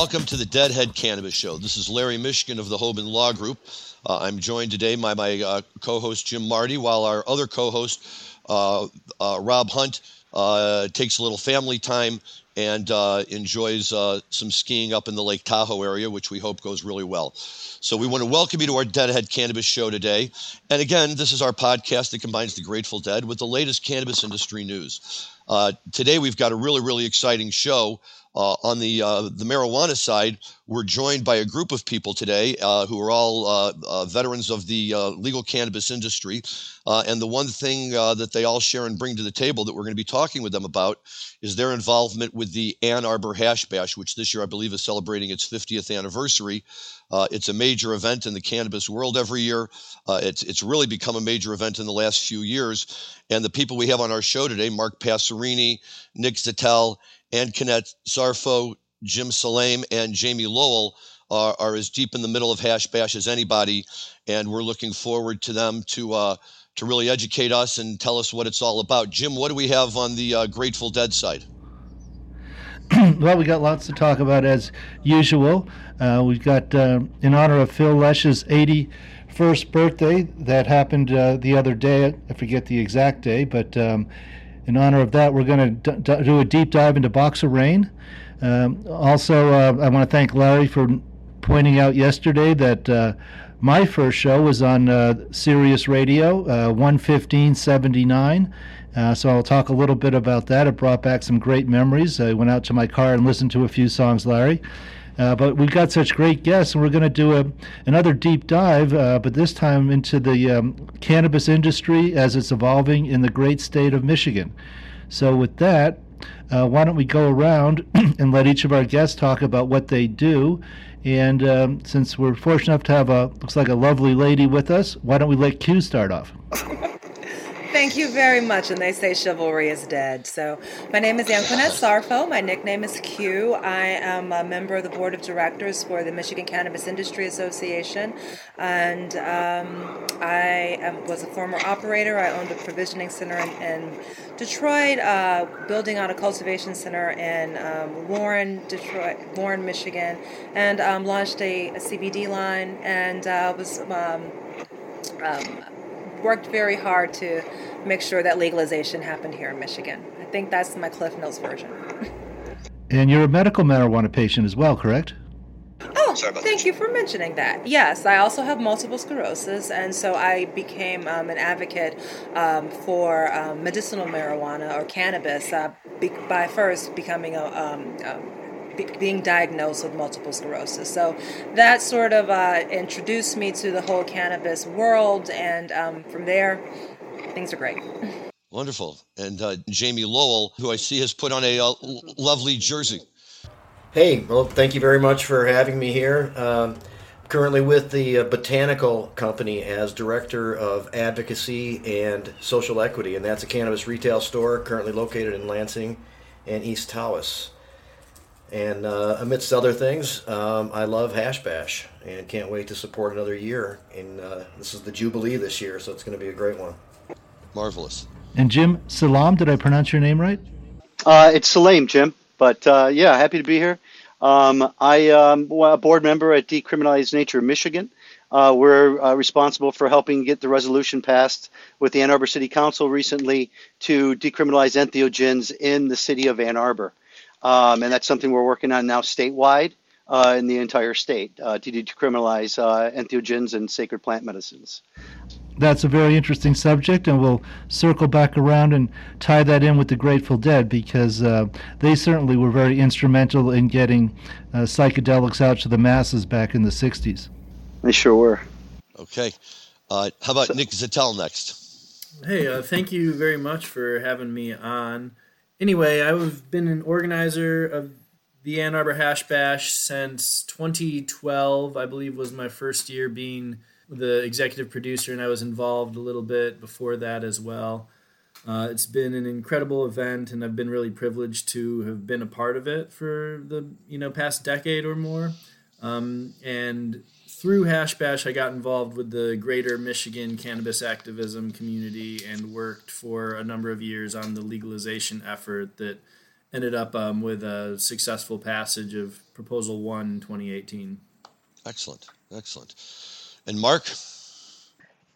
Welcome to the Deadhead Cannabis Show. This is Larry Mishkin of the Hoban Law Group. Uh, I'm joined today by my uh, co host, Jim Marty, while our other co host, uh, uh, Rob Hunt, uh, takes a little family time and uh, enjoys some skiing up in the Lake Tahoe area, which we hope goes really well. So we want to welcome you to our Deadhead Cannabis Show today. And again, this is our podcast that combines the Grateful Dead with the latest cannabis industry news. Today we've got a really, really exciting show. Uh, on the uh, the marijuana side, we're joined by a group of people today uh, who are all uh, uh, veterans of the uh, legal cannabis industry. and the one thing that they all share and bring to the table that we're going to be talking with them about is their involvement with the Ann Arbor Hash Bash, which this year I believe is celebrating its 50th anniversary. it's a major event in the cannabis world every year. it's it's really become a major event in the last few years. And the people we have on our show today, Mark Passerini, Nick Zettel, and Kenneth Sarfo, Jim Salame, and Jamie Lowell are, are, as deep in the middle of Hash Bash as anybody, and we're looking forward to them to uh, to really educate us and tell us what it's all about. Jim, what do we have on the uh, Grateful Dead side? well, we got lots to talk about as usual. Uh, we've got uh, in honor of Phil Lesh's 81st birthday that happened uh, the other day. I forget the exact day, but um, in honor of that, we're going to d- do a deep dive into Box of Rain. Um, also, uh, I want to thank Larry for pointing out yesterday that uh, my first show was on uh, Sirius Radio, uh, 11579. Uh, so I'll talk a little bit about that. It brought back some great memories. I went out to my car and listened to a few songs, Larry. Uh, but we've got such great guests, and we're going to do a, another deep dive, uh, but this time into the um, cannabis industry as it's evolving in the great state of Michigan. So, with that, uh, why don't we go around and let each of our guests talk about what they do? And um, since we're fortunate enough to have a looks like a lovely lady with us, why don't we let Q start off? Thank you very much. And they say chivalry is dead. So, my name is Antoinette Sarfo. My nickname is Q. I am a member of the board of directors for the Michigan Cannabis Industry Association. And um, I am, was a former operator. I owned a provisioning center in, in Detroit, uh, building out a cultivation center in um, Warren, Detroit, Warren, Michigan, and um, launched a, a, CBD line and uh, was. Um, um worked very hard to make sure that legalization happened here in Michigan. I think that's my Cliff Notes version. and you're a medical marijuana patient as well, correct? Oh, thank you for mentioning that. Yes, I also have multiple sclerosis, and so I became um, an advocate um, for um, medicinal marijuana or cannabis uh, be- by first becoming a um, being diagnosed with multiple sclerosis. So that sort of uh, introduced me to the whole cannabis world, and um, from there, things are great. Wonderful. And uh, Jamie Lowell, who I see has put on a uh, lovely jersey. Hey, well, thank you very much for having me here. Um, currently with the uh, Botanical Company as Director of Advocacy and Social Equity, and that's a cannabis retail store currently located in Lansing and East Tawas. And uh, amidst other things, um, I love Hash Bash and can't wait to support another year. And uh, this is the Jubilee this year, so it's going to be a great one. Marvelous. And Jim Salam, did I pronounce your name right? Uh, it's Salam, Jim. But uh, yeah, happy to be here. Um, I am um, a board member at Decriminalize Nature Michigan. Uh, we're uh, responsible for helping get the resolution passed with the Ann Arbor City Council recently to decriminalize entheogens in the city of Ann Arbor. Um, and that's something we're working on now statewide uh, in the entire state uh, to decriminalize uh, entheogens and sacred plant medicines. That's a very interesting subject, and we'll circle back around and tie that in with the Grateful Dead because uh, they certainly were very instrumental in getting uh, psychedelics out to the masses back in the 60s. They sure were. Okay. Uh, how about so, Nick Zettel next? Hey, thank you very much for having me on anyway, I've been an organizer of the Ann Arbor Hash Bash since 2012. I believe was my first year being the executive producer, and I was involved a little bit before that as well. Uh, it's been an incredible event, and I've been really privileged to have been a part of it for the you know past decade or more. Um, and through Hash Bash, I got involved with the greater Michigan cannabis activism community and worked for a number of years on the legalization effort that ended up um, with a successful passage of Proposal 1 in 2018. Excellent, excellent. And Mark?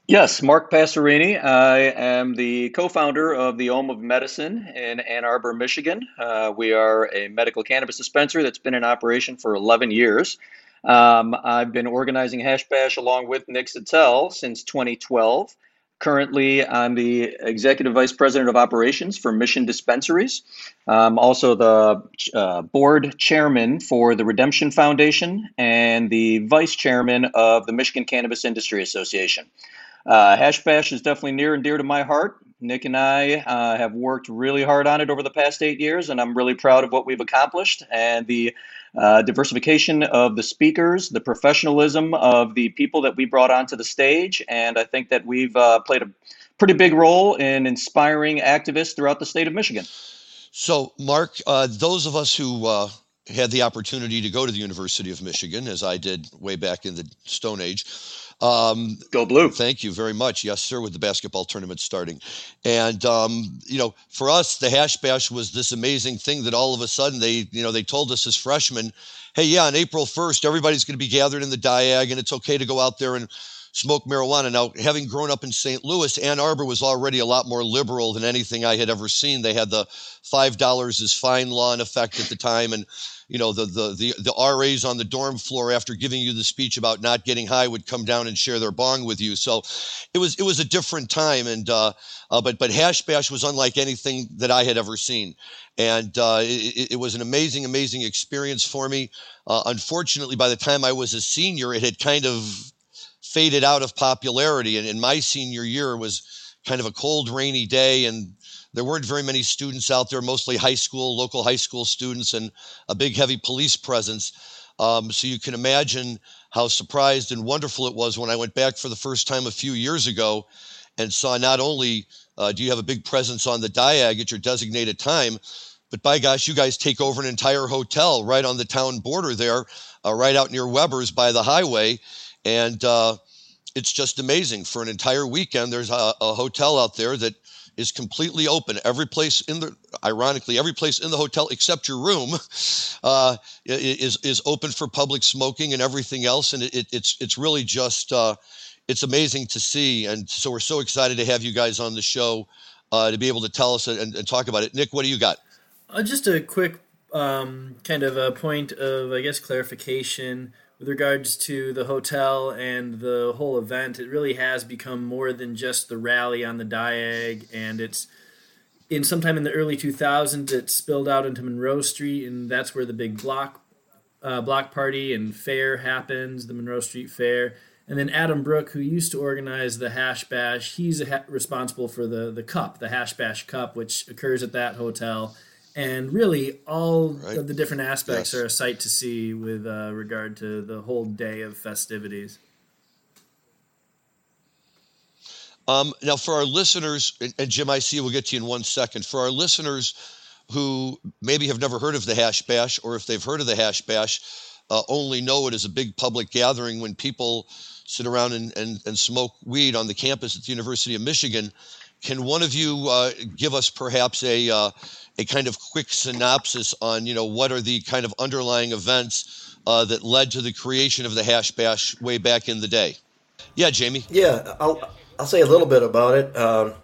Yes, Mark Passerini. I am the co founder of the Om of Medicine in Ann Arbor, Michigan. Uh, we are a medical cannabis dispensary that's been in operation for 11 years. Um, I've been organizing Hash Bash along with Nick Zettel since 2012. Currently, I'm the executive vice president of operations for Mission Dispensaries. I'm also the uh, board chairman for the Redemption Foundation and the vice chairman of the Michigan Cannabis Industry Association. Uh, Hash Bash is definitely near and dear to my heart. Nick and I uh, have worked really hard on it over the past eight years, and I'm really proud of what we've accomplished and the uh, diversification of the speakers, the professionalism of the people that we brought onto the stage, and I think that we've uh, played a pretty big role in inspiring activists throughout the state of Michigan. So, Mark, uh, those of us who uh, had the opportunity to go to the University of Michigan, as I did way back in the Stone Age, um, Go blue! Thank you very much. Yes, sir. With the basketball tournament starting, and um, you know, for us, the hash bash was this amazing thing that all of a sudden they, you know, they told us as freshmen, hey, yeah, on April first, everybody's going to be gathered in the Diag, and it's okay to go out there and smoke marijuana. Now, having grown up in St. Louis, Ann Arbor was already a lot more liberal than anything I had ever seen. They had the five dollars is fine law in effect at the time, and you know the, the the the RAs on the dorm floor after giving you the speech about not getting high would come down and share their bong with you. So it was it was a different time, and uh, uh, but but Hash Bash was unlike anything that I had ever seen, and uh, it, it, was an amazing amazing experience for me. Uh, unfortunately, by the time I was a senior, it had kind of faded out of popularity, and in my senior year it was kind of a cold, rainy day, and there weren't very many students out there, mostly high school, local high school students, and a big, heavy police presence. Um, so you can imagine how surprised and wonderful it was when I went back for the first time a few years ago and saw not only uh, do you have a big presence on the Diag at your designated time, but by gosh, you guys take over an entire hotel right on the town border there, uh, right out near Weber's by the highway. And uh, it's just amazing. For an entire weekend, there's a, a hotel out there that is completely open. Every place in the, ironically, every place in the hotel except your room, uh, is is open for public smoking and everything else. And it, it's it's really just uh, it's amazing to see. And so we're so excited to have you guys on the show uh, to be able to tell us and, and, talk about it. Nick, what do you got? Uh, just a quick um, kind of a point of, I guess, clarification with regards to the hotel and the whole event, it really has become more than just the rally on the Diag, and it's in sometime in the early 2000s it spilled out into Monroe Street, and that's where the big block uh, block party and fair happens, the Monroe Street Fair. And then Adam Brook, who used to organize the Hash Bash, he's ha- responsible for the the cup, the Hash Bash Cup, which occurs at that hotel and really all right. of the different aspects yes. are a sight to see with uh, regard to the whole day of festivities. Um, now, for our listeners, and Jim, I see we'll get to you in one second. For our listeners who maybe have never heard of the Hash Bash, or if they've heard of the Hash Bash, uh, only know it as a big public gathering when people sit around and, and, and smoke weed on the campus at the University of Michigan. Can one of you uh, give us perhaps a uh, a kind of quick synopsis on you know what are the kind of underlying events uh, that led to the creation of the hash bash way back in the day. Yeah, Jamie. Yeah, I'll I'll say a little bit about it. Um,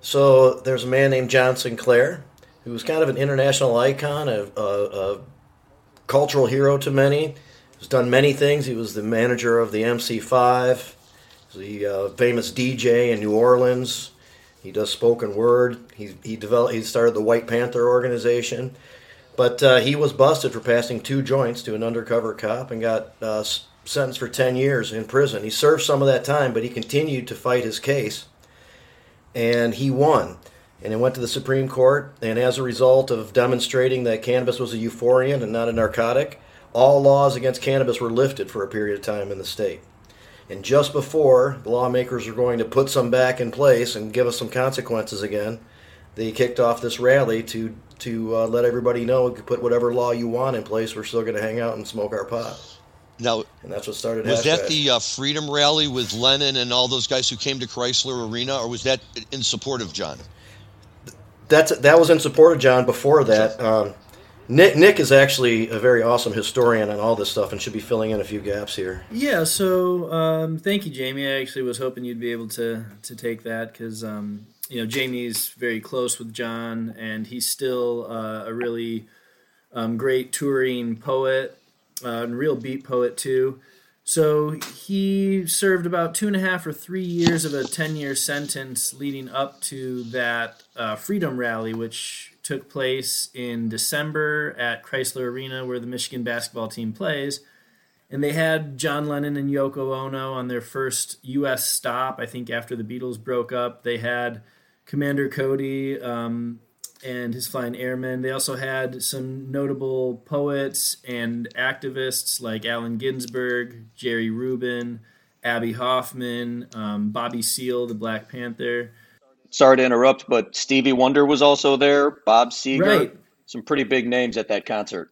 so there's a man named John Sinclair who was kind of an international icon, a, a, a cultural hero to many. He's done many things. He was the manager of the MC5, the uh, famous DJ in New Orleans. He does spoken word. He he developed. He started the White Panther organization, but uh, he was busted for passing two joints to an undercover cop and got uh, sentenced for ten years in prison. He served some of that time, but he continued to fight his case, and he won. And it went to the Supreme Court, and as a result of demonstrating that cannabis was a euphoriant and not a narcotic, all laws against cannabis were lifted for a period of time in the state. And just before the lawmakers are going to put some back in place and give us some consequences again, they kicked off this rally to to uh, let everybody know you can put whatever law you want in place. We're still going to hang out and smoke our pot. Now, and that's what started. Was that the uh, Freedom Rally with Lennon and all those guys who came to Chrysler Arena, or was that in support of John? that's that was in support of John before that. Um, Nick Nick is actually a very awesome historian on all this stuff and should be filling in a few gaps here. Yeah, so um, thank you, Jamie. I actually was hoping you'd be able to to take that because um, you know Jamie's very close with John, and he's still uh, a really um, great touring poet, uh, and real beat poet too. So he served about two and a half or three years of a ten year sentence leading up to that uh, Freedom Rally, which took place in December at Chrysler Arena, where the Michigan basketball team plays. And they had John Lennon and Yoko Ono on their first U.S. stop. I think after the Beatles broke up, they had Commander Cody um, and his Flying Airmen. They also had some notable poets and activists like Allen Ginsberg, Jerry Rubin, Abbie Hoffman, um, Bobby Seale, the Black Panther sorry to interrupt, but Stevie Wonder was also there. Bob Seger, right. some pretty big names at that concert.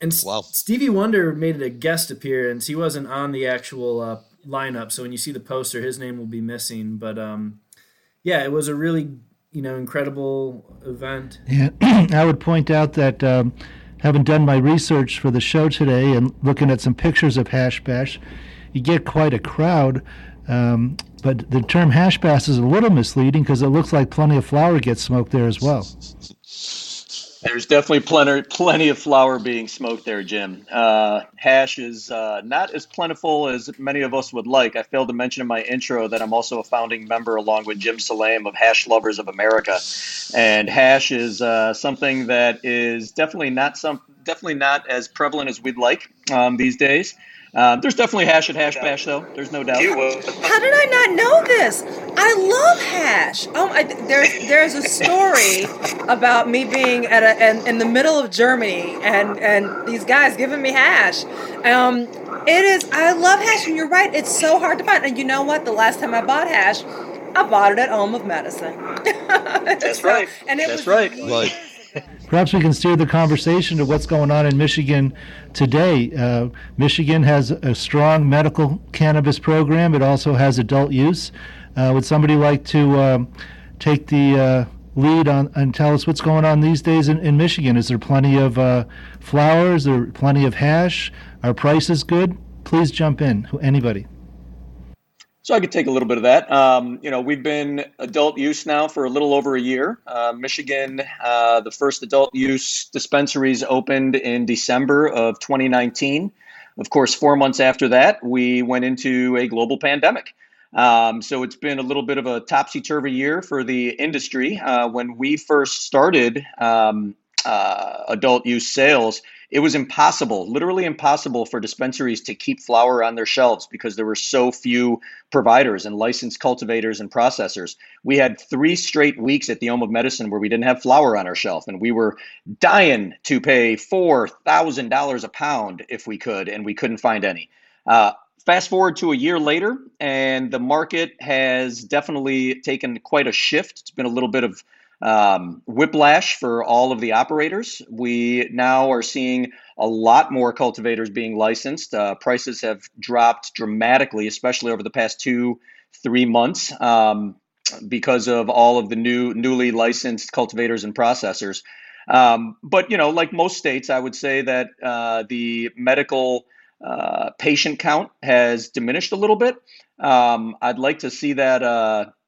And wow. Stevie Wonder made a guest appearance. He wasn't on the actual uh, lineup, so when you see the poster, his name will be missing. But um, yeah, it was a really you know incredible event. Yeah, I would point out that. Um, having done my research for the show today and looking at some pictures of Hash Bash, you get quite a crowd. Um, but the term hash bash is a little misleading because it looks like plenty of flour gets smoked there as well. There's definitely plenty, plenty of flour being smoked there, Jim. Uh, hash is uh, not as plentiful as many of us would like. I failed to mention in my intro that I'm also a founding member, along with Jim Salame, of Hash Lovers of America. And hash is uh, something that is definitely not some, definitely not as prevalent as we'd like um, these days. Um, there's definitely hash at Hash Bash, though. There's no doubt. How did I not know this? I love hash. Oh, I, there's there's a story about me being at a in, in, the middle of Germany and and these guys giving me hash. Um, it is. I love hash, and you're right. It's so hard to find. And you know what? The last time I bought hash, I bought it at Om of Medicine. That's so, right. And it That's was right. Right. Perhaps we can steer the conversation to what's going on in Michigan today. Uh, Michigan has a strong medical cannabis program. It also has adult use. Uh, would somebody like to um, take the uh, lead on and tell us what's going on these days in, in Michigan? Is there plenty of uh, flowers? Is there plenty of hash? Are prices good? Please jump in, anybody. So I could take a little bit of that. Um, you know, we've been adult use now for a little over a year. Uh, Michigan, uh, the first adult use dispensaries opened in December of 2019. Of course, four months after that, we went into a global pandemic. Um, so it's been a little bit of a topsy turvy year for the industry. Uh, when we first started um, uh, adult use sales, it was impossible, literally impossible for dispensaries to keep flower on their shelves because there were so few providers and licensed cultivators and processors. We had three straight weeks at the Om of Medicine where we didn't have flower on our shelf, and we were dying to pay $4,000 a pound if we could, and we couldn't find any. Uh, fast forward to a year later, and the market has definitely taken quite a shift. It's been a little bit of um, whiplash for all of the operators. We now are seeing a lot more cultivators being licensed. Uh, prices have dropped dramatically, especially over the past two, three months, um, because of all of the new, newly licensed cultivators and processors. Um, but you know, like most states, I would say that uh, the medical uh, patient count has diminished a little bit. Um, I'd like to see that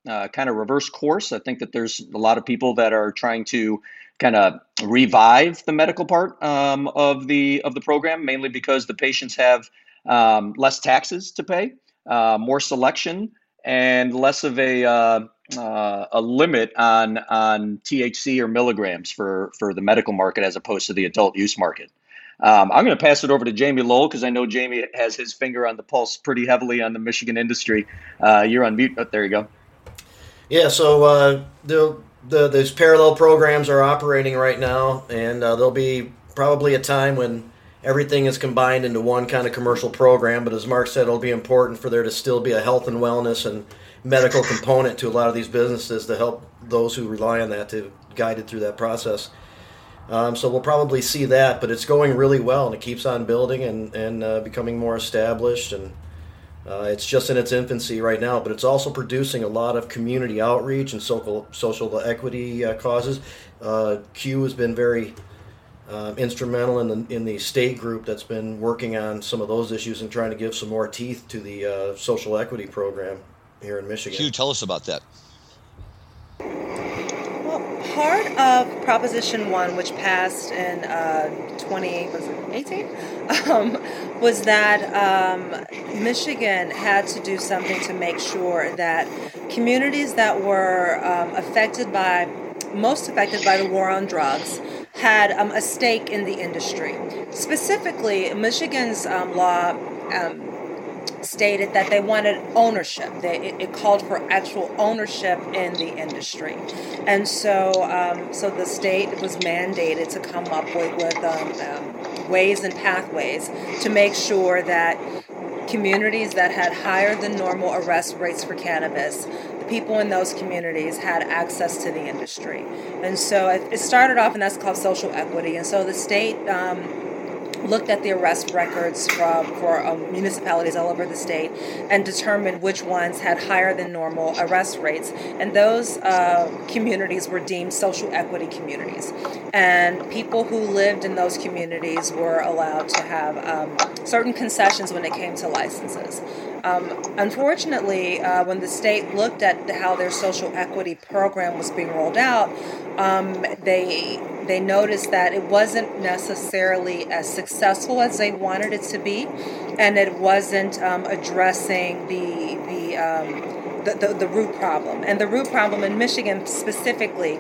uh, kind of reverse course. I think that there's a lot of people that are trying to kind of revive the medical part um, of the of the program, mainly because the patients have um, less taxes to pay, uh, more selection, and less of a uh, uh, a limit on on THC or milligrams for for the medical market as opposed to the adult use market. Um, I'm going to pass it over to Jamie Lowell because I know Jamie has his finger on the pulse pretty heavily on the Michigan industry. Uh, you're on mute. Oh, there you go. Yeah, so uh, the, the these parallel programs are operating right now, and uh, there'll be probably a time when everything is combined into one kind of commercial program. But as Mark said, it'll be important for there to still be a health and wellness and medical component to a lot of these businesses to help those who rely on that to guide it through that process. Um, so we'll probably see that, but it's going really well and it keeps on building and, and uh, becoming more established. And Uh, it's just in its infancy right now, but it's also producing a lot of community outreach and social social equity uh, causes. Uh, Q has been very uh, instrumental in the in the state group that's been working on some of those issues and trying to give some more teeth to the uh, social equity program here in Michigan. Q, tell us about that. Well, part of Proposition One, which passed in uh, 20 was it 18, um, was that um, Michigan had to do something to make sure that communities that were um, affected by most affected by the war on drugs had um, a stake in the industry. Specifically, Michigan's um, law um, stated that they wanted ownership. They, it, it, called for actual ownership in the industry, and so um, so the state was mandated to come up with, with um, um, ways and pathways to make sure that communities that had higher than normal arrest rates for cannabis the people in those communities had access to the industry. And so it, started off, and that's called social equity. And so the state um, looked at the arrest records from, for um, municipalities all over the state and determined which ones had higher than normal arrest rates. And those uh, communities were deemed social equity communities. And people who lived in those communities were allowed to have um, certain concessions when it came to licenses. Um, unfortunately, uh, when the state looked at how their social equity program was being rolled out, um, they they noticed that it wasn't necessarily as successful as they wanted it to be, and it wasn't um, addressing the the, um, the, the the root problem. And the root problem in Michigan specifically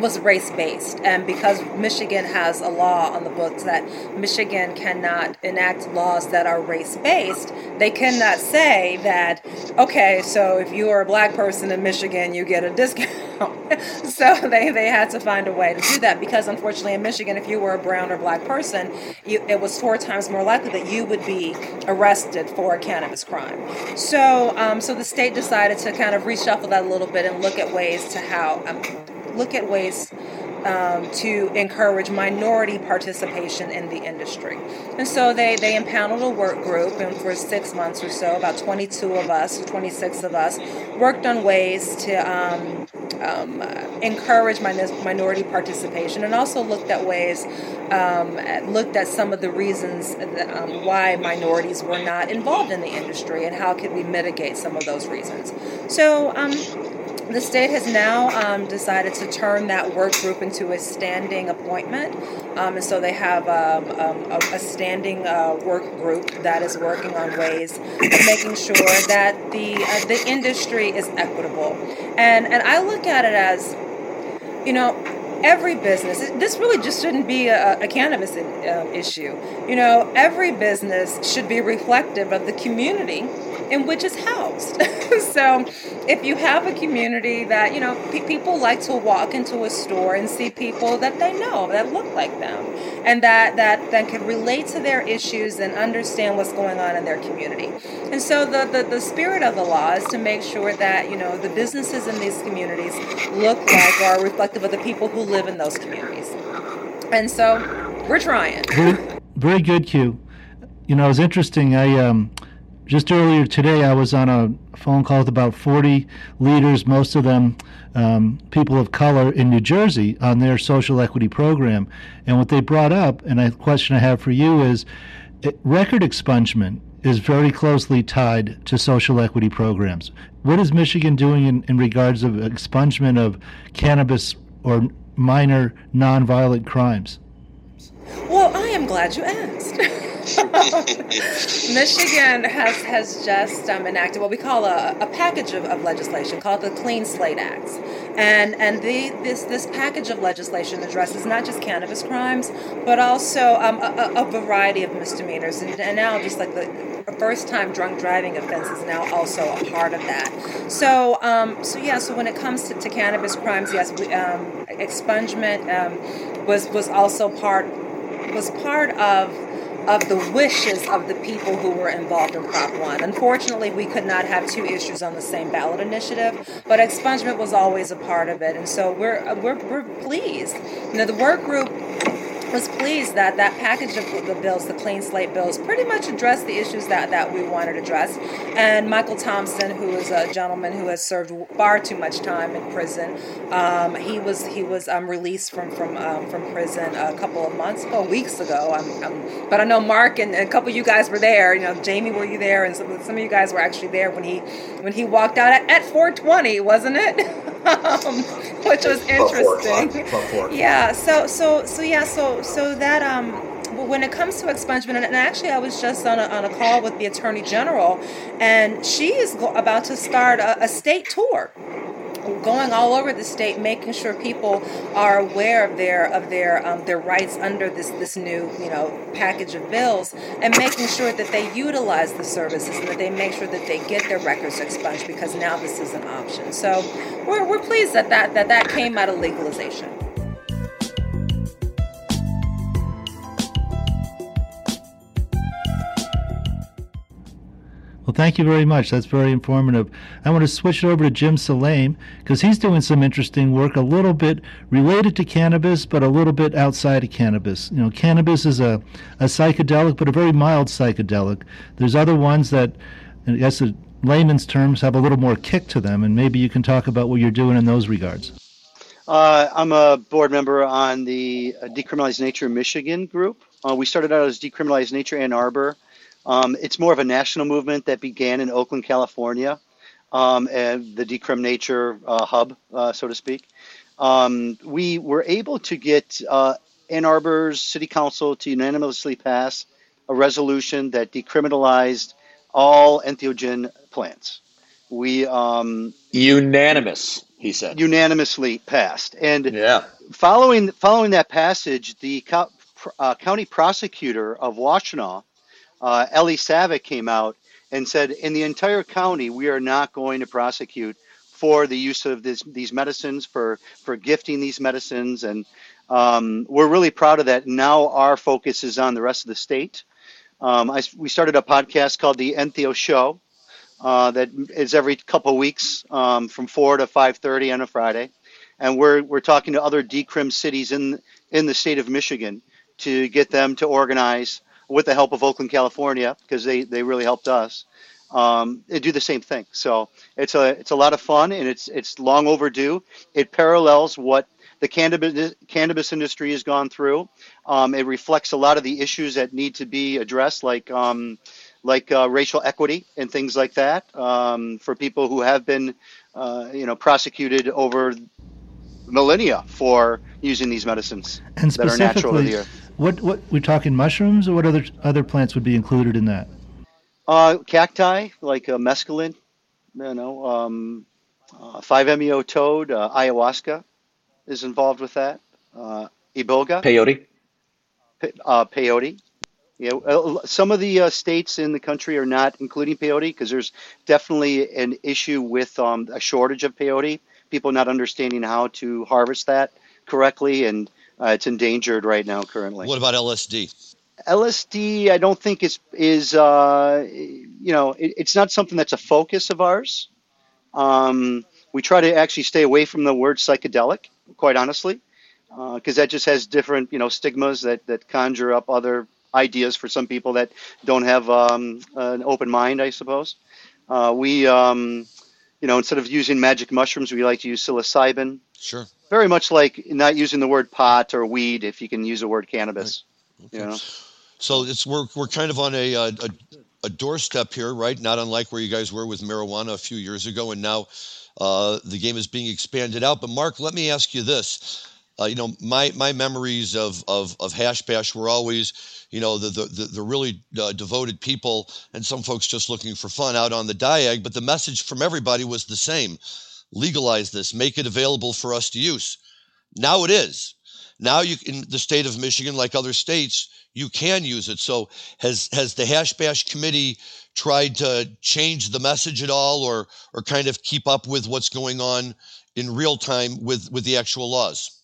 was race based. And because Michigan has a law on the books that Michigan cannot enact laws that are race based, they cannot say that, okay, so if you are a black person in Michigan, you get a discount. so they, they had to find a way to do that because unfortunately in Michigan, if you were a brown or black person, you, it was four times more likely that you would be arrested for a cannabis crime. So, um, so the state decided to kind of reshuffle that a little bit and look at ways to how um, look at ways um, to encourage minority participation in the industry. And so they, they impounded a work group, and for six months or so, about 22 of us, 26 of us, worked on ways to um, um, encourage minority participation and also looked at ways, um, looked at some of the reasons that, um, why minorities were not involved in the industry and how could we mitigate some of those reasons. So, um, the state has now um, decided to turn that work group into a standing appointment. Um, and so they have um, um, a, a, standing uh, work group that is working on ways of making sure that the, uh, the industry is equitable. And, and I look at it as, you know, every business this really just shouldn't be a, a cannabis uh, issue you know every business should be reflective of the community in which it's housed. so if you have a community that, you know, pe- people like to walk into a store and see people that they know that look like them and that, that, that can relate to their issues and understand what's going on in their community. And so the, the, the spirit of the law is to make sure that, you know, the businesses in these communities look like or are reflective of the people who live in those communities. And so we're trying. Very, good, Q. You know, it was interesting. I um, just earlier today, I was on a phone call with about 40 leaders, most of them um, people of color in New Jersey, on their social equity program. And what they brought up, and a question I have for you is record expungement is very closely tied to social equity programs. What is Michigan doing in, in regards of expungement of cannabis or minor nonviolent crimes? Well, I am glad you asked. Michigan has has just um, enacted what we call a, a package of, of legislation called the Clean Slate Act, and and the, this this package of legislation addresses not just cannabis crimes, but also um, a, a, variety of misdemeanors, and, and now just like the first time drunk driving offense is now also a part of that. So um, so yeah, so when it comes to, to cannabis crimes, yes, we, um, expungement um, was was also part was part of of the wishes of the people who were involved in Prop 1. Unfortunately, we could not have two issues on the same ballot initiative, but expungement was always a part of it, and so we're, uh, we're, we're pleased. You know, the work group was pleased that that package of the bills, the clean slate bills, pretty much addressed the issues that, that we wanted to address. And Michael Thompson, who is a gentleman who has served far too much time in prison, um, he was he was um, released from from um, from prison a couple of months ago, weeks ago. but I know Mark and a couple of you guys were there. You know, Jamie, were you there? And some, some of you guys were actually there when he when he walked out at, at 420, wasn't it? Um, which was interesting. Yeah. So so so yeah. So so that um when it comes to expungement, and actually, I was just on a, on a call with the Attorney General, and she is about to start a, a state tour going all over the state, making sure people are aware of their of their um, their rights under this this new you know package of bills, and making sure that they utilize the services and that they make sure that they get their records expunged because now this is an option. So we're, we're pleased that that that that came out of legalization. Well, thank you very much. That's very informative. I want to switch it over to Jim Salame because he's doing some interesting work, a little bit related to cannabis, but a little bit outside of cannabis. You know, cannabis is a, a psychedelic, but a very mild psychedelic. There's other ones that, I guess in layman's terms, have a little more kick to them, and maybe you can talk about what you're doing in those regards. Uh, I'm a board member on the Decriminalized Nature Michigan group. Uh, we started out as Decriminalized Nature Ann Arbor um, it's more of a national movement that began in Oakland, California, um, and the Decrim Nature uh, hub, uh, so to speak. Um, we were able to get uh, Ann Arbor's City Council to unanimously pass a resolution that decriminalized all entheogen plants. We um, unanimous, he said, unanimously passed, and yeah. following following that passage, the co- uh, county prosecutor of Washtenaw uh, Eli Savit came out and said, in the entire county, we are not going to prosecute for the use of this, these medicines, for, for gifting these medicines. And um, we're really proud of that. Now our focus is on the rest of the state. Um, I, we started a podcast called The Entheo Show uh, that is every couple weeks um, from 4 to 5.30 on a Friday. And we're, we're talking to other decrim cities in, in the state of Michigan to get them to organize with the help of Oakland, California, because they, they really helped us. Um, do the same thing. So it's a it's a lot of fun and it's it's long overdue. It parallels what the cannabis cannabis industry has gone through. Um, it reflects a lot of the issues that need to be addressed, like um, like uh, racial equity and things like that, um, for people who have been uh, you know prosecuted over millennia for using these medicines and that are natural to the earth. What what we're talking mushrooms, or what other other plants would be included in that? Uh, cacti like uh, mescaline, you know, um, uh, 5-MeO toad, uh, ayahuasca is involved with that. Uh, iboga, peyote, pe- uh, peyote. Yeah, uh, some of the uh, states in the country are not including peyote because there's definitely an issue with um, a shortage of peyote. People not understanding how to harvest that correctly, and uh, it's endangered right now currently. What about LSD? LSD, I don't think is is uh, you know it, it's not something that's a focus of ours. Um, we try to actually stay away from the word psychedelic, quite honestly, because uh, that just has different you know stigmas that that conjure up other ideas for some people that don't have um, an open mind, I suppose. Uh, we um, you know instead of using magic mushrooms, we like to use psilocybin. Sure very much like not using the word pot or weed if you can use the word cannabis. Right. Okay. You know? So it's we're we're kind of on a, a a doorstep here, right? Not unlike where you guys were with marijuana a few years ago, and now uh, the game is being expanded out. But Mark, let me ask you this: uh, you know, my my memories of of of Hash Bash were always, you know, the the the, really uh, devoted people, and some folks just looking for fun out on the diag. But the message from everybody was the same: legalize this, make it available for us to use. Now it is. Now you in the state of Michigan, like other states, you can use it. So has has the Hash Bash committee tried to change the message at all, or or kind of keep up with what's going on in real time with with the actual laws?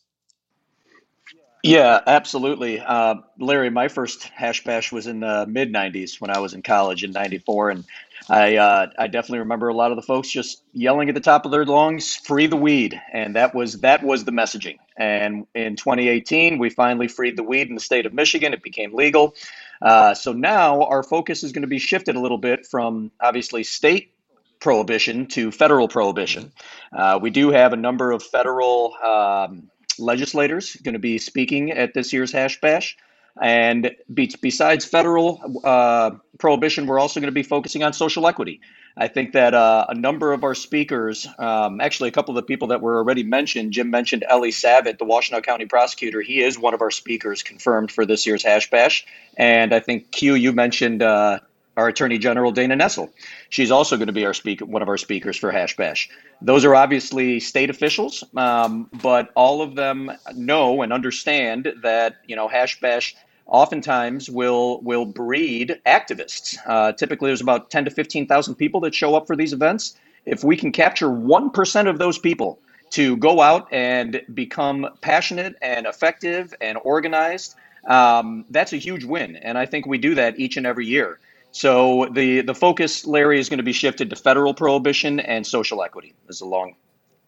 Yeah, absolutely. Uh, Larry, my first hash bash was in the mid 90s when I was in college in 94. And I, uh, I definitely remember a lot of the folks just yelling at the top of their lungs, free the weed. And that was, that was the messaging. And in 2018, we finally freed the weed in the state of Michigan. It became legal. Uh, so now our focus is going to be shifted a little bit from obviously state prohibition to federal prohibition. Uh, we do have a number of federal um, legislators going to be speaking at this year's Hash Bash. And be- besides federal uh, prohibition, we're also going to be focusing on social equity. I think that uh, a number of our speakers, um, actually, a couple of the people that were already mentioned, Jim mentioned Eli Savit, the Washtenaw County prosecutor. He is one of our speakers confirmed for this year's Hash Bash. And I think, Q, you mentioned uh, our Attorney General Dana Nessel. She's also going to be our speaker, one of our speakers for Hash Bash. Those are obviously state officials, um, but all of them know and understand that you know Hash Bash oftentimes will will breed activists. Uh, typically, there's about ten to fifteen thousand people that show up for these events. If we can capture one percent of those people to go out and become passionate and effective and organized, um, that's a huge win. And I think we do that each and every year. So the the focus, Larry, is going to be shifted to federal prohibition and social equity. This is a long,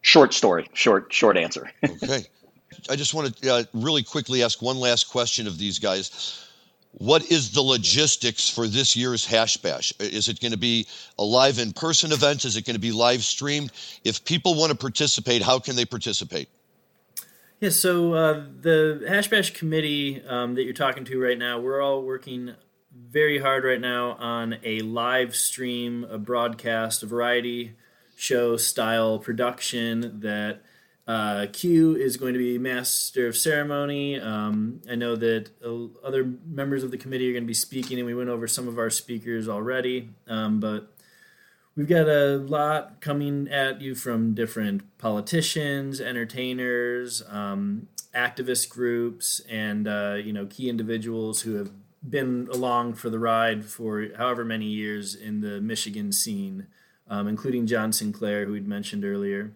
short story, short short answer. okay, I just want to uh, really quickly ask one last question of these guys. What is the logistics for this year's Hash Bash? Is it going to be a live in person event? Is it going to be live streamed? If people want to participate, how can they participate? Yeah, so uh, the Hash Bash committee um, that you're talking to right now, we're all working very hard right now on a live stream, a broadcast, a variety show style production that uh, Q is going to be master of ceremony. Um, I know that uh, other members of the committee are going to be speaking, and we went over some of our speakers already. Um, but we've got a lot coming at you from different politicians, entertainers, um, activist groups, and uh, you know key individuals who have been along for the ride for however many years in the Michigan scene, um, including John Sinclair, who we'd mentioned earlier.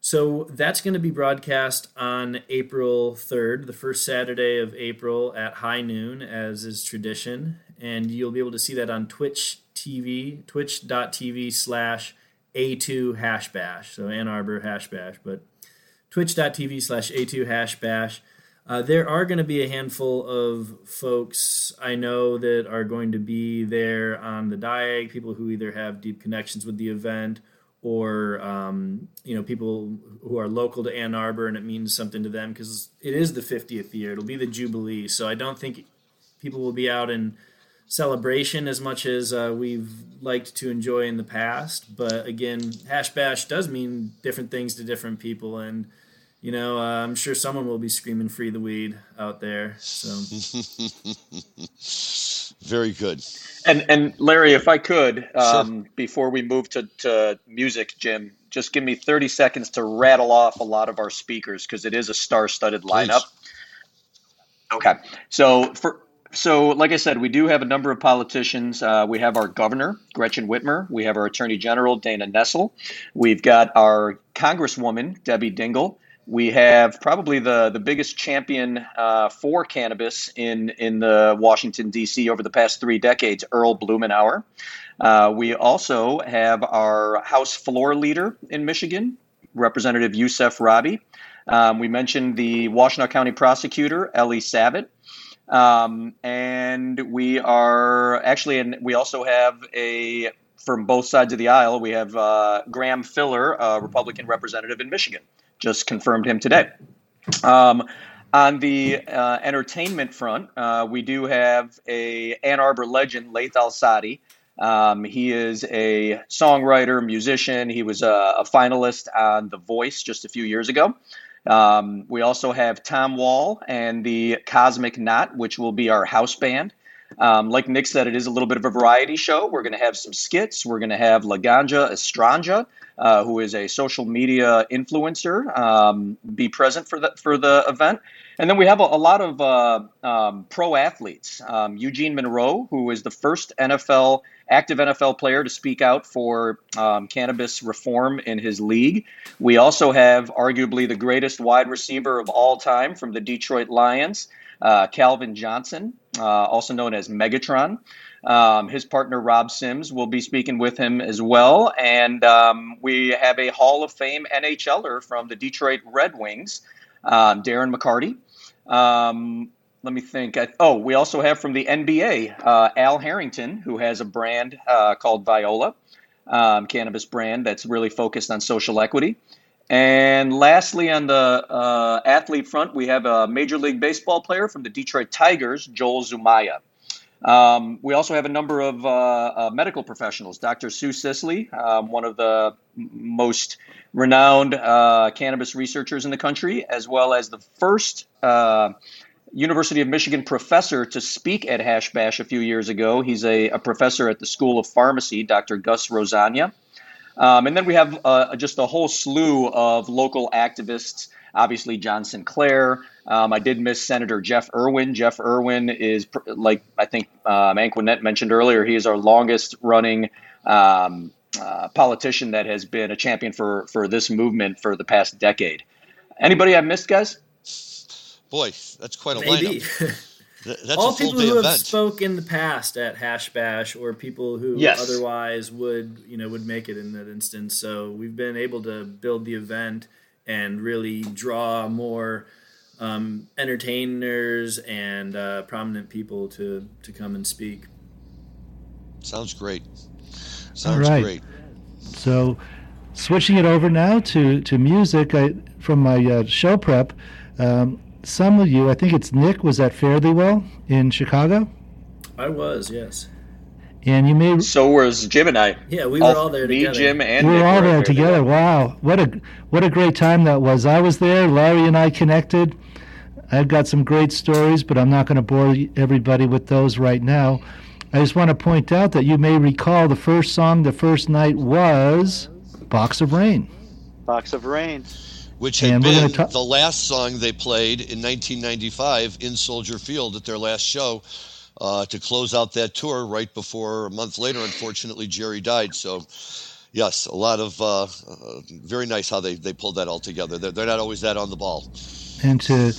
So that's going to be broadcast on April 3rd, the first Saturday of April at high noon, as is tradition. And you'll be able to see that on Twitch TV, twitch.tv slash A2 hash bash. So Ann Arbor hash bash, but twitch.tv slash A2 hashbash. Uh, there are going to be a handful of folks I know that are going to be there on the Diag, people who either have deep connections with the event or um, you know people who are local to Ann Arbor and it means something to them because it is the 50th year. It'll be the Jubilee, so I don't think people will be out in celebration as much as uh, we've liked to enjoy in the past. But again, Hash Bash does mean different things to different people and you know, uh, I'm sure someone will be screaming "Free the weed" out there. So, very good. And and Larry, if I could, um, sure. before we move to, to music, Jim, just give me 30 seconds to rattle off a lot of our speakers because it is a star-studded lineup. Please. Okay, so for so, like I said, we do have a number of politicians. Uh, we have our governor, Gretchen Whitmer. We have our attorney general, Dana Nessel. We've got our congresswoman, Debbie Dingell. We have probably the, the biggest champion uh, for cannabis in, in the Washington, D.C. over the past three decades, Earl Blumenauer. Uh, we also have our House floor leader in Michigan, Representative Yousef Rabhi. Um, we mentioned the Washtenaw County prosecutor, Eli Savit. Um, and we are actually, and we also have a from both sides of the aisle. We have uh, Graham Filler, a Republican representative in Michigan just confirmed him today. Um, on the uh, entertainment front, uh, we do have a Ann Arbor legend, Laith Al-Saadi. Um, he is a songwriter, musician. He was a, a, finalist on The Voice just a few years ago. Um, we also have Tom Wall and the Cosmic Knot, which will be our house band. Um, like Nick said, it is a little bit of a variety show. We're going to have some skits. We're going to have La Ganja Estranja, uh, who is a social media influencer, um, be present for the for the event. And then we have a, a lot of uh, um, pro athletes. Um, Eugene Monroe, who is the first NFL active NFL player to speak out for um, cannabis reform in his league. We also have arguably the greatest wide receiver of all time from the Detroit Lions, uh, Calvin Johnson, uh, also known as Megatron. Um, his partner Rob Sims will be speaking with him as well. And um, we have a Hall of Fame NHLer from the Detroit Red Wings, um, Darren McCarty. Um, let me think. Oh, we also have from the NBA uh, Al Harrington, who has a brand uh, called Viola, um, cannabis brand that's really focused on social equity. And lastly, on the uh, athlete front, we have a Major League Baseball player from the Detroit Tigers, Joel Zumaya. Um, we also have a number of uh, uh, medical professionals. Dr. Sue Sisley, um, one of the most renowned uh, cannabis researchers in the country, as well as the first uh, University of Michigan professor to speak at Hash Bash a few years ago. He's a, a professor at the School of Pharmacy, Dr. Gus Rosania. Um, and then we have uh, just a whole slew of local activists obviously John Sinclair. Um, I did miss Senator Jeff Irwin. Jeff Irwin is, like I think um, Anquinette mentioned earlier, he is our longest running um, uh, politician that has been a champion for, for this movement for the past decade. Anybody I missed, guys? Boy, that's quite a Maybe. lineup. That's All a people who event. have spoke in the past at Hash Bash, or people who Yes. otherwise would, you know, would make it in that instance. So we've been able to build the event and really draw more um, entertainers and uh, prominent people to to come and speak. Sounds great. Sounds right. great. So, switching it over now to, to music, I, from my uh, show prep, um, some of you, I think it's Nick, was at Fare Thee Well in Chicago. I was, yes, And you may So was Jim and I. yeah, we were all there Me, together. Jim, and we Nick were all there there together. Wow, what a what a great time that was! I was there. Larry and I connected. I've got some great stories, but I'm not going to bore everybody with those right now. I just want to point out that you may recall the first song the first night was "Box of Rain." Box of Rain. Which had And we're gonna been ta- the last song they played in 1995 in Soldier Field at their last show uh, to close out that tour right before a month later, unfortunately, Jerry died. So, yes, a lot of uh, uh, very nice how they, they pulled that all together. They're, they're not always that on the ball. And to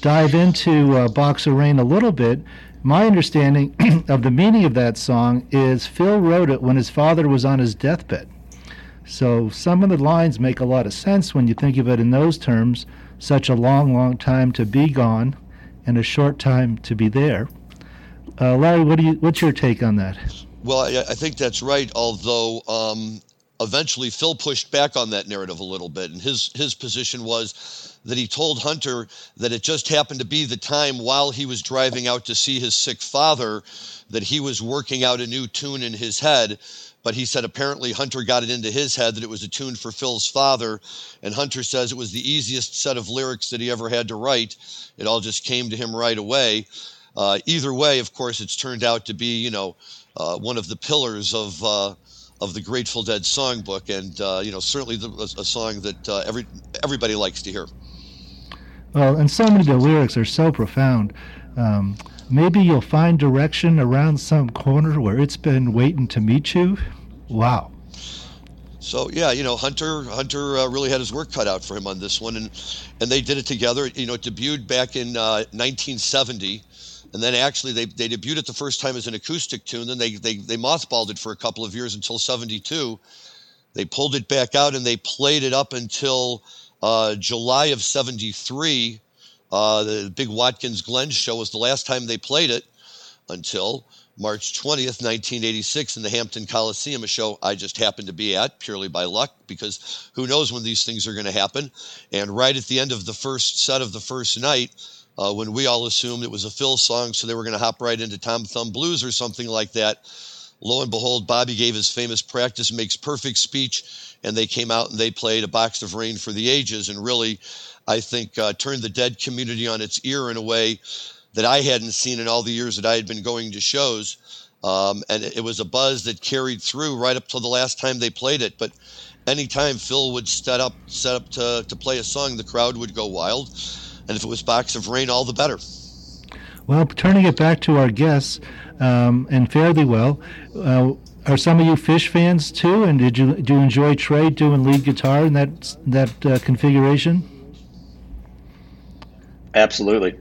dive into uh, Box of Rain a little bit, my understanding of the meaning of that song is Phil wrote it when his father was on his deathbed. So some of the lines make a lot of sense when you think of it in those terms. Such a long, long time to be gone, and a short time to be there. Uh, Larry, what do you? What's your take on that? Well, I, I think that's right. Although um, eventually Phil pushed back on that narrative a little bit, and his his position was that he told Hunter that it just happened to be the time while he was driving out to see his sick father that he was working out a new tune in his head. But he said apparently Hunter got it into his head that it was a tune for Phil's father, and Hunter says it was the easiest set of lyrics that he ever had to write. It all just came to him right away. Uh, either way, of course, it's turned out to be you know uh, one of the pillars of uh, of the Grateful Dead songbook, and uh, you know certainly the, a, a song that uh, every everybody likes to hear. Well, and so many of the lyrics are so profound. Um, maybe you'll find direction around some corner where it's been waiting to meet you. Wow. So yeah, you know Hunter Hunter uh, really had his work cut out for him on this one, and and they did it together. You know, it debuted back in uh, 1970. And then actually they, they debuted it the first time as an acoustic tune. Then they, they, they mothballed it for a couple of years until 72. They pulled it back out and they played it up until uh, July of 73. Uh, the big Watkins Glen show was the last time they played it until March 20th, 1986, in the Hampton Coliseum, a show I just happened to be at purely by luck because who knows when these things are going to happen. And right at the end of the first set of the first night, uh, when we all assumed it was a Phil song, so they were going to hop right into Tom Thumb Blues or something like that. Lo and behold, Bobby gave his famous practice makes perfect speech, and they came out and they played a box of rain for the ages, and really, I think, uh, turned the dead community on its ear in a way that I hadn't seen in all the years that I had been going to shows. Um, and it was a buzz that carried through right up till the last time they played it. But anytime Phil would set up set up to, to play a song, the crowd would go wild. And if it was Box of Rain, all the better. Well, turning it back to our guests, um, and thee well. Uh, are some of you Phish fans too? And did you do you enjoy Trey doing lead guitar in that that uh, configuration? Absolutely.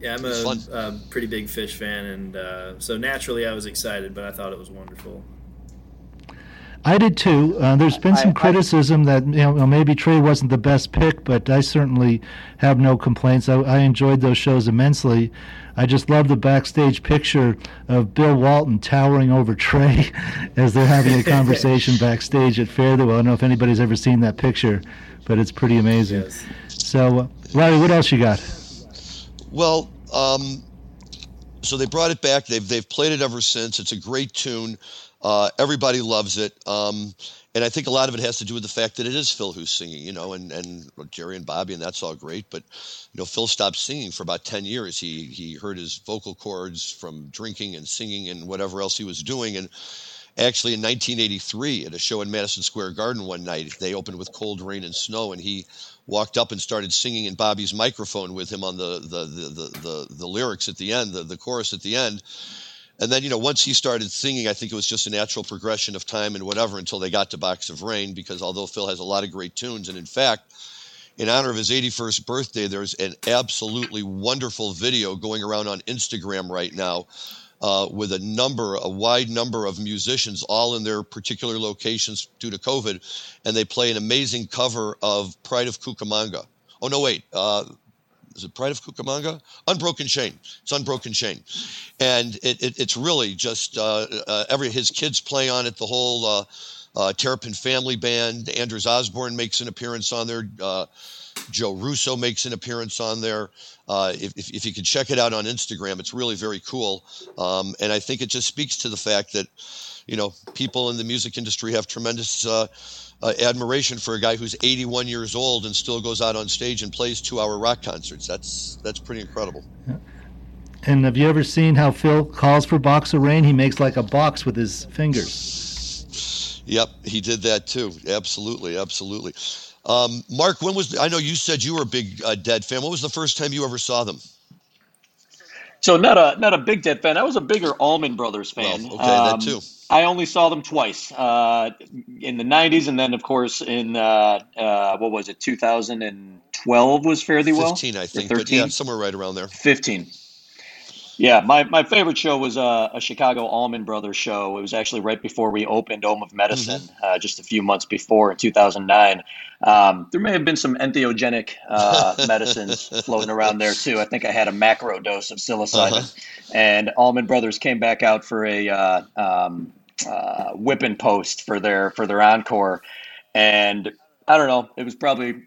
Yeah, I'm a, a, pretty big Phish fan, and uh, so naturally I was excited, but I thought it was wonderful. I did too. Uh, there's been some I, criticism I, that you know maybe Trey wasn't the best pick, but I certainly have no complaints. I, I enjoyed those shows immensely. I just love the backstage picture of Bill Walton towering over Trey as they're having a conversation backstage at Fare Thee Well. I don't know if anybody's ever seen that picture, but it's pretty amazing. Yes. So, uh, Larry, what else you got? Well, um, so they brought it back. They've they've played it ever since. It's a great tune. Uh, everybody loves it. Um, and I think a lot of it has to do with the fact that it is Phil who's singing, you know, and, and Jerry and Bobby, and that's all great. But, you know, Phil stopped singing for about 10 years. He, he hurt his vocal cords from drinking and singing and whatever else he was doing. And actually, in 1983, at a show in Madison Square Garden one night, they opened with Cold Rain and Snow, and he walked up and started singing in Bobby's microphone with him on the, the, the, the, the, the lyrics at the end, the, the chorus at the end. And then, you know, once he started singing, I think it was just a natural progression of time and whatever until they got to Box of Rain, because although Phil has a lot of great tunes, and in fact, in honor of his 81st birthday, there's an absolutely wonderful video going around on Instagram right now uh, with a number, a wide number of musicians, all in their particular locations due to COVID, and they play an amazing cover of Pride of Cucamonga. Oh, no, wait. Uh, is it Pride of Cucamonga? Unbroken Chain. It's Unbroken Chain, and it, it it's really just uh, uh, every his kids play on it. The whole uh, uh, Terrapin Family Band. Anders Osborne makes an appearance on there. Uh, Joe Russo makes an appearance on there. Uh, if, if, if, you can check it out on Instagram, it's really very cool. Um, and I think it just speaks to the fact that, you know, people in the music industry have tremendous uh, uh, admiration for a guy who's 81 years old and still goes out on stage and plays two-hour rock concerts. That's that's pretty incredible. And have you ever seen how Phil calls for Box of Rain? He makes like a box with his fingers. Yep, he did that too. Absolutely, absolutely. Um, Mark, when was I know you said you were a big uh, Dead fan. What was the first time you ever saw them? So not a not a big Dead fan. I was a bigger Allman Brothers fan. Well, okay, um, that too. I only saw them twice uh, in the '90s, and then of course in uh, uh, what was it? 2012 was Fare Thee Well. 15, I think. 13, yeah, somewhere right around there. 15. Yeah, my, my favorite show was a, a, Chicago Allman Brothers show. It was actually right before we opened Om of Medicine, mm-hmm. uh, just a few months before in 2009. Um, there may have been some entheogenic uh, medicines floating around there too. I think I had a macro dose of psilocybin, uh-huh. and Allman Brothers came back out for a uh, um, uh, whipping post for their for their encore, and I don't know. It was probably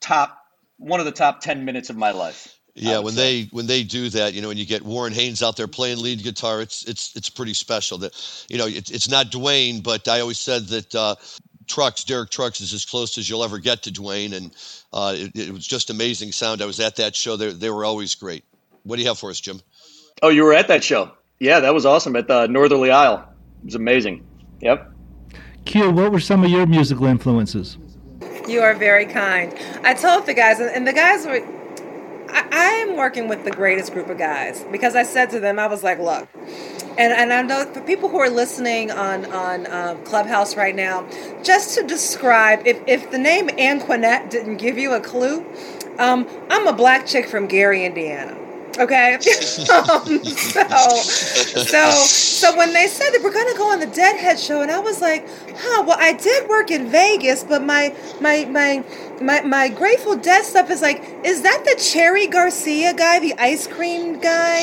top one of the top ten minutes of my life. Yeah, when say. they when they do that, you know, when you get Warren Haynes out there playing lead guitar, it's it's it's pretty special. That you know, it's it's not Duane, but I always said that uh, Trucks, Derek Trucks, is as close as you'll ever get to Duane, and uh, it, it, was just amazing sound. I was at that show; they they were always great. What do you have for us, Jim? Oh, you were at that show? Yeah, that was awesome at the Northerly Isle. It was amazing. Yep. Q, what were some of your musical influences? You are very kind. I told the guys, and the guys were I, am working with the greatest group of guys because I said to them, I was like, look, and, and I know for people who are listening on on um, Clubhouse right now, just to describe, if, if the name Anquinette didn't give you a clue, um, I'm a black chick from Gary, Indiana. Okay. um, so, so, so when they said that we're to go on the Deadhead show, and I was like, huh, well, I did work in Vegas, but my, my, my, my, my Grateful Dead stuff is like, is that the Cherry Garcia guy, the ice cream guy?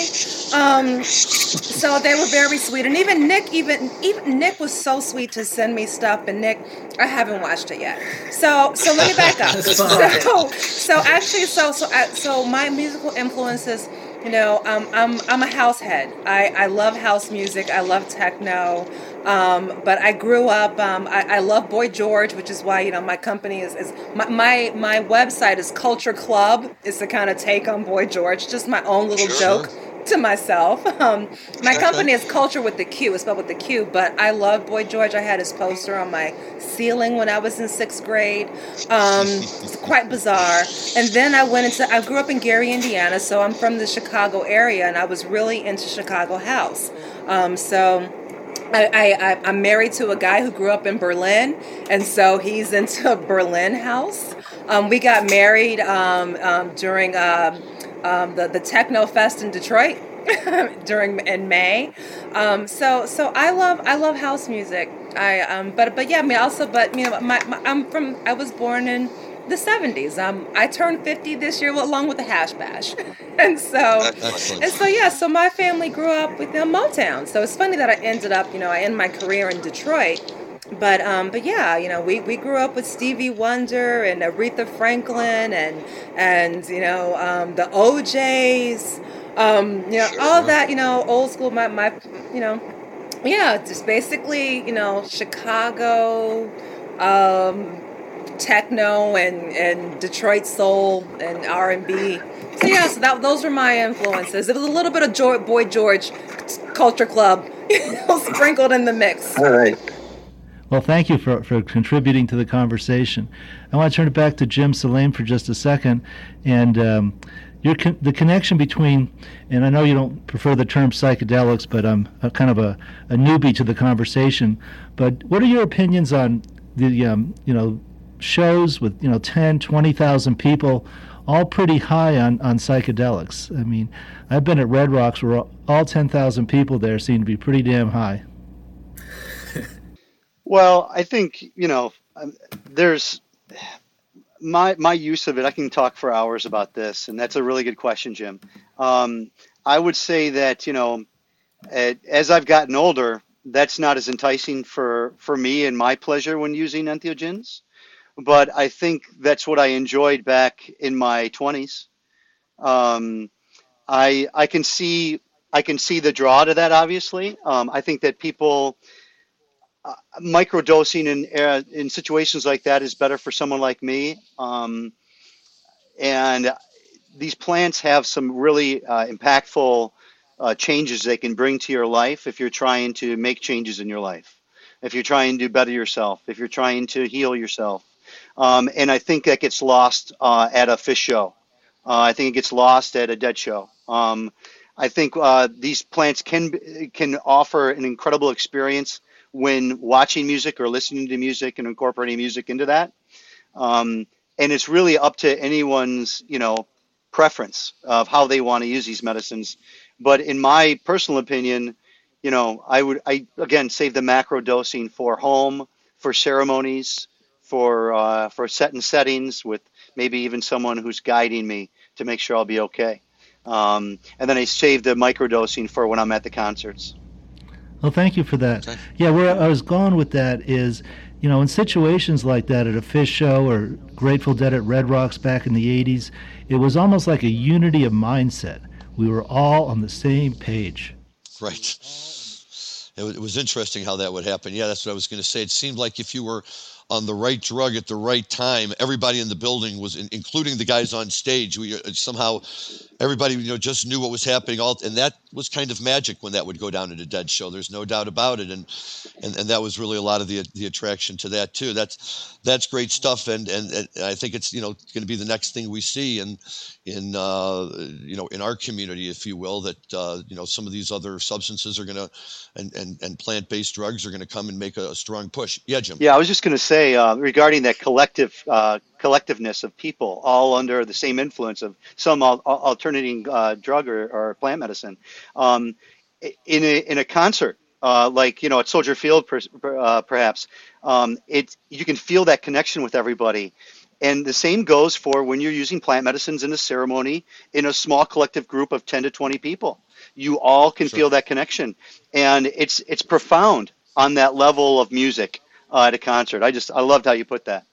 Um, so they were very sweet, and even Nick, even even Nick was so sweet to send me stuff. And Nick, I haven't watched it yet. So, so let me back up. so, so actually, so so uh, so my musical influences you know, um, I'm I'm a house head. I, I love house music. I love techno. Um, but I grew up. Um, I, I, love Boy George, which is why you know my company is, is my, my, my website is Culture Club. It's to kind of take on Boy George, just my own little sure, joke. To myself. Um, my company is Culture with the Q. It's spelled with the Q, but I love Boy George. I had his poster on my ceiling when I was in sixth grade. Um, it's quite bizarre. And then I went into. I grew up in Gary, Indiana, so I'm from the Chicago area, and I was really into Chicago house. Um, so. I, I, am married to a guy who grew up in Berlin, and so he's into Berlin house. Um, we got married um, um, during uh, um, the the Techno Fest in Detroit during in May. Um, so so I love I love house music. I um, but but yeah, I mean also but you know my, my I'm from I was born in the 70s. Um, I turned 50 this year along with the hash bash. and so and so yeah, so my family grew up with you Motown. So it's funny that I ended up, you know, I ended my career in Detroit but um, but yeah, you know, we, we grew up with Stevie Wonder and Aretha Franklin and and you know um, the O'Jays, um, you know, all that, you know, old school. My my, you know, yeah, just basically, you know, Chicago, um, techno and and Detroit soul and R and B. So yeah, so that those were my influences. It was a little bit of Joy, Boy George Culture Club, you know, sprinkled in the mix. All right. Well, thank you for, for contributing to the conversation. I want to turn it back to Jim Salame for just a second. And um, your con- the connection between, and I know you don't prefer the term psychedelics, but I'm a, kind of a, a newbie to the conversation. But what are your opinions on the, um, you know, shows with, you know, 10, 20,000 people, all pretty high on, on psychedelics? I mean, I've been at Red Rocks where all 10,000 people there seem to be pretty damn high. Well, I think you know, um, there's my my use of it. I can talk for hours about this, and that's a really good question, Jim. Um, I would say that you know, as I've gotten older, that's not as enticing for for me and my pleasure when using entheogens. But I think that's what I enjoyed back in my 20s. Um, I I can see I can see the draw to that. Obviously, um, I think that people uh, microdosing in uh, in situations like that is better for someone like me. Um, and these plants have some really uh, impactful uh, changes they can bring to your life if you're trying to make changes in your life, if you're trying to do better yourself, if you're trying to heal yourself. Um, and I think that gets lost uh, at a Phish show. Uh, I think it gets lost at a dead show. Um, I think these plants can can offer an incredible experience when watching music or listening to music and incorporating music into that. Um, and it's really up to anyone's, you know, preference of how they want to use these medicines. But in my personal opinion, you know, I would, I again save the macro dosing for home, for ceremonies, for uh, for setting settings with maybe even someone who's guiding me to make sure I'll be okay. Um, and then I save the microdosing for when I'm at the concerts. Well, thank you for that. Okay. Yeah, where I was going with that is, you know, in situations like that at a Phish show or Grateful Dead at Red Rocks back in the 80s, it was almost like a unity of mindset. We were all on the same page. Right. It was interesting how that would happen. Yeah, that's what I was going to say. It seemed like if you were on the right drug at the right time, everybody in the building was, in, including the guys on stage. We uh, somehow everybody you know just knew what was happening. All and that was kind of magic when that would go down at a dead show. There's no doubt about it. And and, and that was really a lot of the the attraction to that too. That's that's great stuff. And and, and i think it's you know going to be the next thing we see in in uh, you know in our community if you will that uh, you know some of these other substances are going to and, and and plant-based drugs are going to come and make a, a, strong push. Yeah jim. Yeah i was just going to say uh, regarding that collective uh, collectiveness of people all under the same influence of some al- alternating uh, drug or, or, plant medicine. Um, in, a, in a concert, uh, like you know at Soldier Field, per, uh, perhaps, um, it you can feel that connection with everybody. And the same goes for when you're using plant medicines in a ceremony in a small collective group of 10 to 20 people. You all can sure. feel that connection, and it's it's profound on that level of music uh, at a concert. I just I loved how you put that.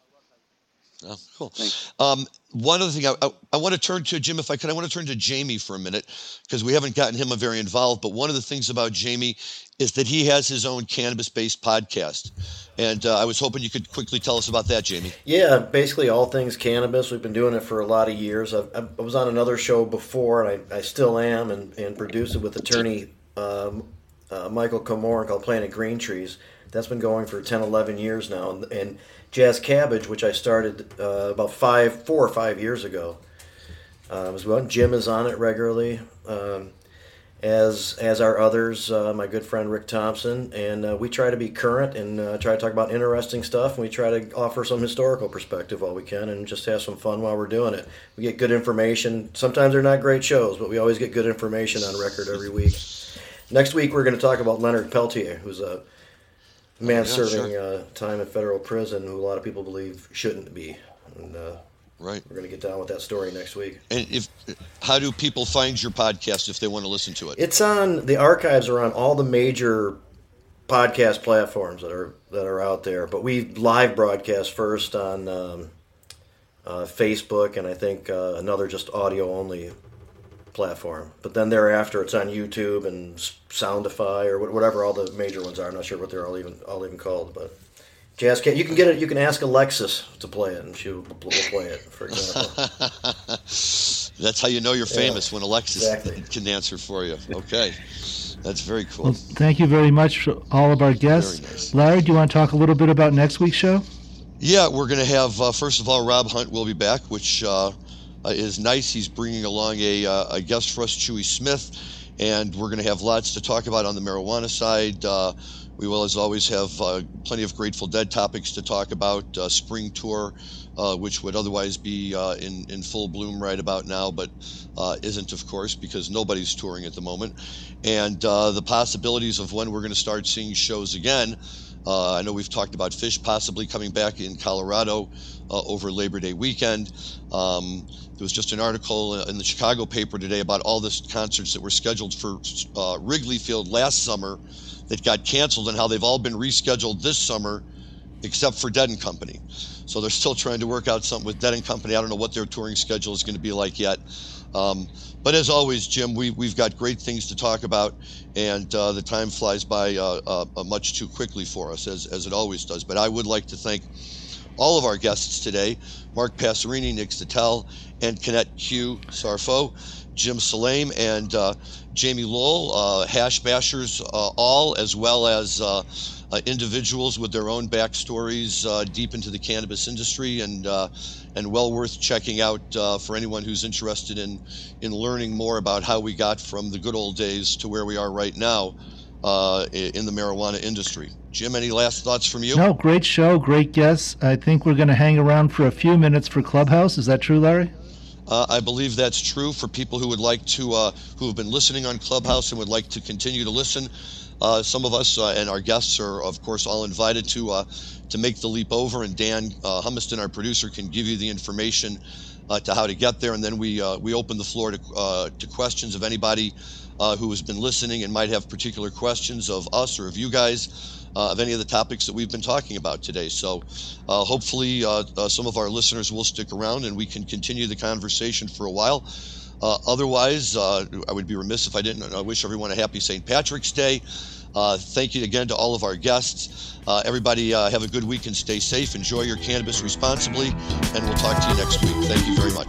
Oh, cool. Um, one other thing I, I, I, want to turn to Jim, if I could, I want to turn to Jamie for a minute because we haven't gotten him very involved. But one of the things about Jamie is that he has his own cannabis-based podcast, and uh, I was hoping you could quickly tell us about that, Jamie. Yeah, basically all things cannabis. We've been doing it for a lot of years. I've, i was on another show before, and I, I still am, and, and produce it with attorney um, uh, Michael Komorn called Planet Green Trees. That's been going for 10, 11 years now. And, and Jazz Cabbage, which I started uh, about five, four or five years ago, uh, as well. Jim is on it regularly. Um, as as are others, uh, my good friend Rick Thompson, and uh, we try to be current and try to talk about interesting stuff. And we try to offer some historical perspective while we can, and just have some fun while we're doing it. We get good information. Sometimes they're not great shows, but we always get good information on record every week. Next week we're going to talk about Leonard Peltier, who's a man oh, yeah, serving sure. Uh, time in federal prison, who a lot of people believe shouldn't be. And, uh, Right. We're going to get down with that story next week. And if how do people find your podcast if they want to listen to it? It's on the archives are on all the major podcast platforms that are that are out there. But we live broadcast first on um, uh, Facebook and I think uh, another just audio only platform. But then thereafter, it's on YouTube and Soundify or whatever all the major ones are. I'm not sure what they're all even all even called, but. Jazz can You can get it. You can ask Alexis to play it, and she will, play it. For example. That's how you know you're famous yeah, when Alexis exactly. can answer for you. Okay, that's very cool. Well, thank you very much, for all of our guests. Nice. Larry, do you want to talk a little bit about next week's show? Yeah, we're going to have uh, first of all Rob Hunt will be back, which uh, uh is nice. He's bringing along a, uh, a guest for us, Chewy Smith, and we're going to have lots to talk about on the marijuana side uh, we will, as always, have uh, plenty of Grateful Dead topics to talk about. Spring tour, which would otherwise be in in full bloom right about now, but isn't, of course, because nobody's touring at the moment. And the possibilities of when we're going to start seeing shows again. Uh, I know we've talked about Phish possibly coming back in Colorado uh, over Labor Day weekend. Um, there was just an article in the Chicago paper today about all the concerts that were scheduled for uh, Wrigley Field last summer that got canceled and how they've all been rescheduled this summer except for Dead and Company. So they're still trying to work out something with Dead and Company. I don't know what their touring schedule is going to be like yet. Um, but as always, Jim, we, we've got great things to talk about, and uh, the time flies by uh, uh, uh much too quickly for us, as, as it always does. But I would like to thank all of our guests today Mark Passerini, Nick Zettel, and Kenneth Q. Sarfo. Jim Salame and uh, Jamie Lowell, uh, hash bashers all, as well as individuals with their own backstories uh, deep into the cannabis industry and and well worth checking out for anyone who's interested in in learning more about how we got from the good old days to where we are right now in the marijuana industry. Jim, any last thoughts from you? No, great show, great guests. I think we're going to hang around for a few minutes for Clubhouse. Is that true, Larry? Uh, I believe that's true for people who would like to, uh, who have been listening on Clubhouse and would like to continue to listen. Uh, some of us uh, and our guests are, of course, all invited to uh, to make the leap over. And Dan uh, Humiston, our producer, can give you the information to how to get there. And then we we open the floor to to questions of anybody who has been listening and might have particular questions of us or of you guys uh, of any of the topics that we've been talking about today. So uh, hopefully, uh, uh some of our listeners will stick around and we can continue the conversation for a while. Uh, otherwise, uh, I would be remiss if I didn't I wish everyone a happy St. Patrick's Day. thank you again to all of our guests. everybody, have a good week and stay safe. Enjoy your cannabis responsibly, and we'll talk to you next week. Thank you very much.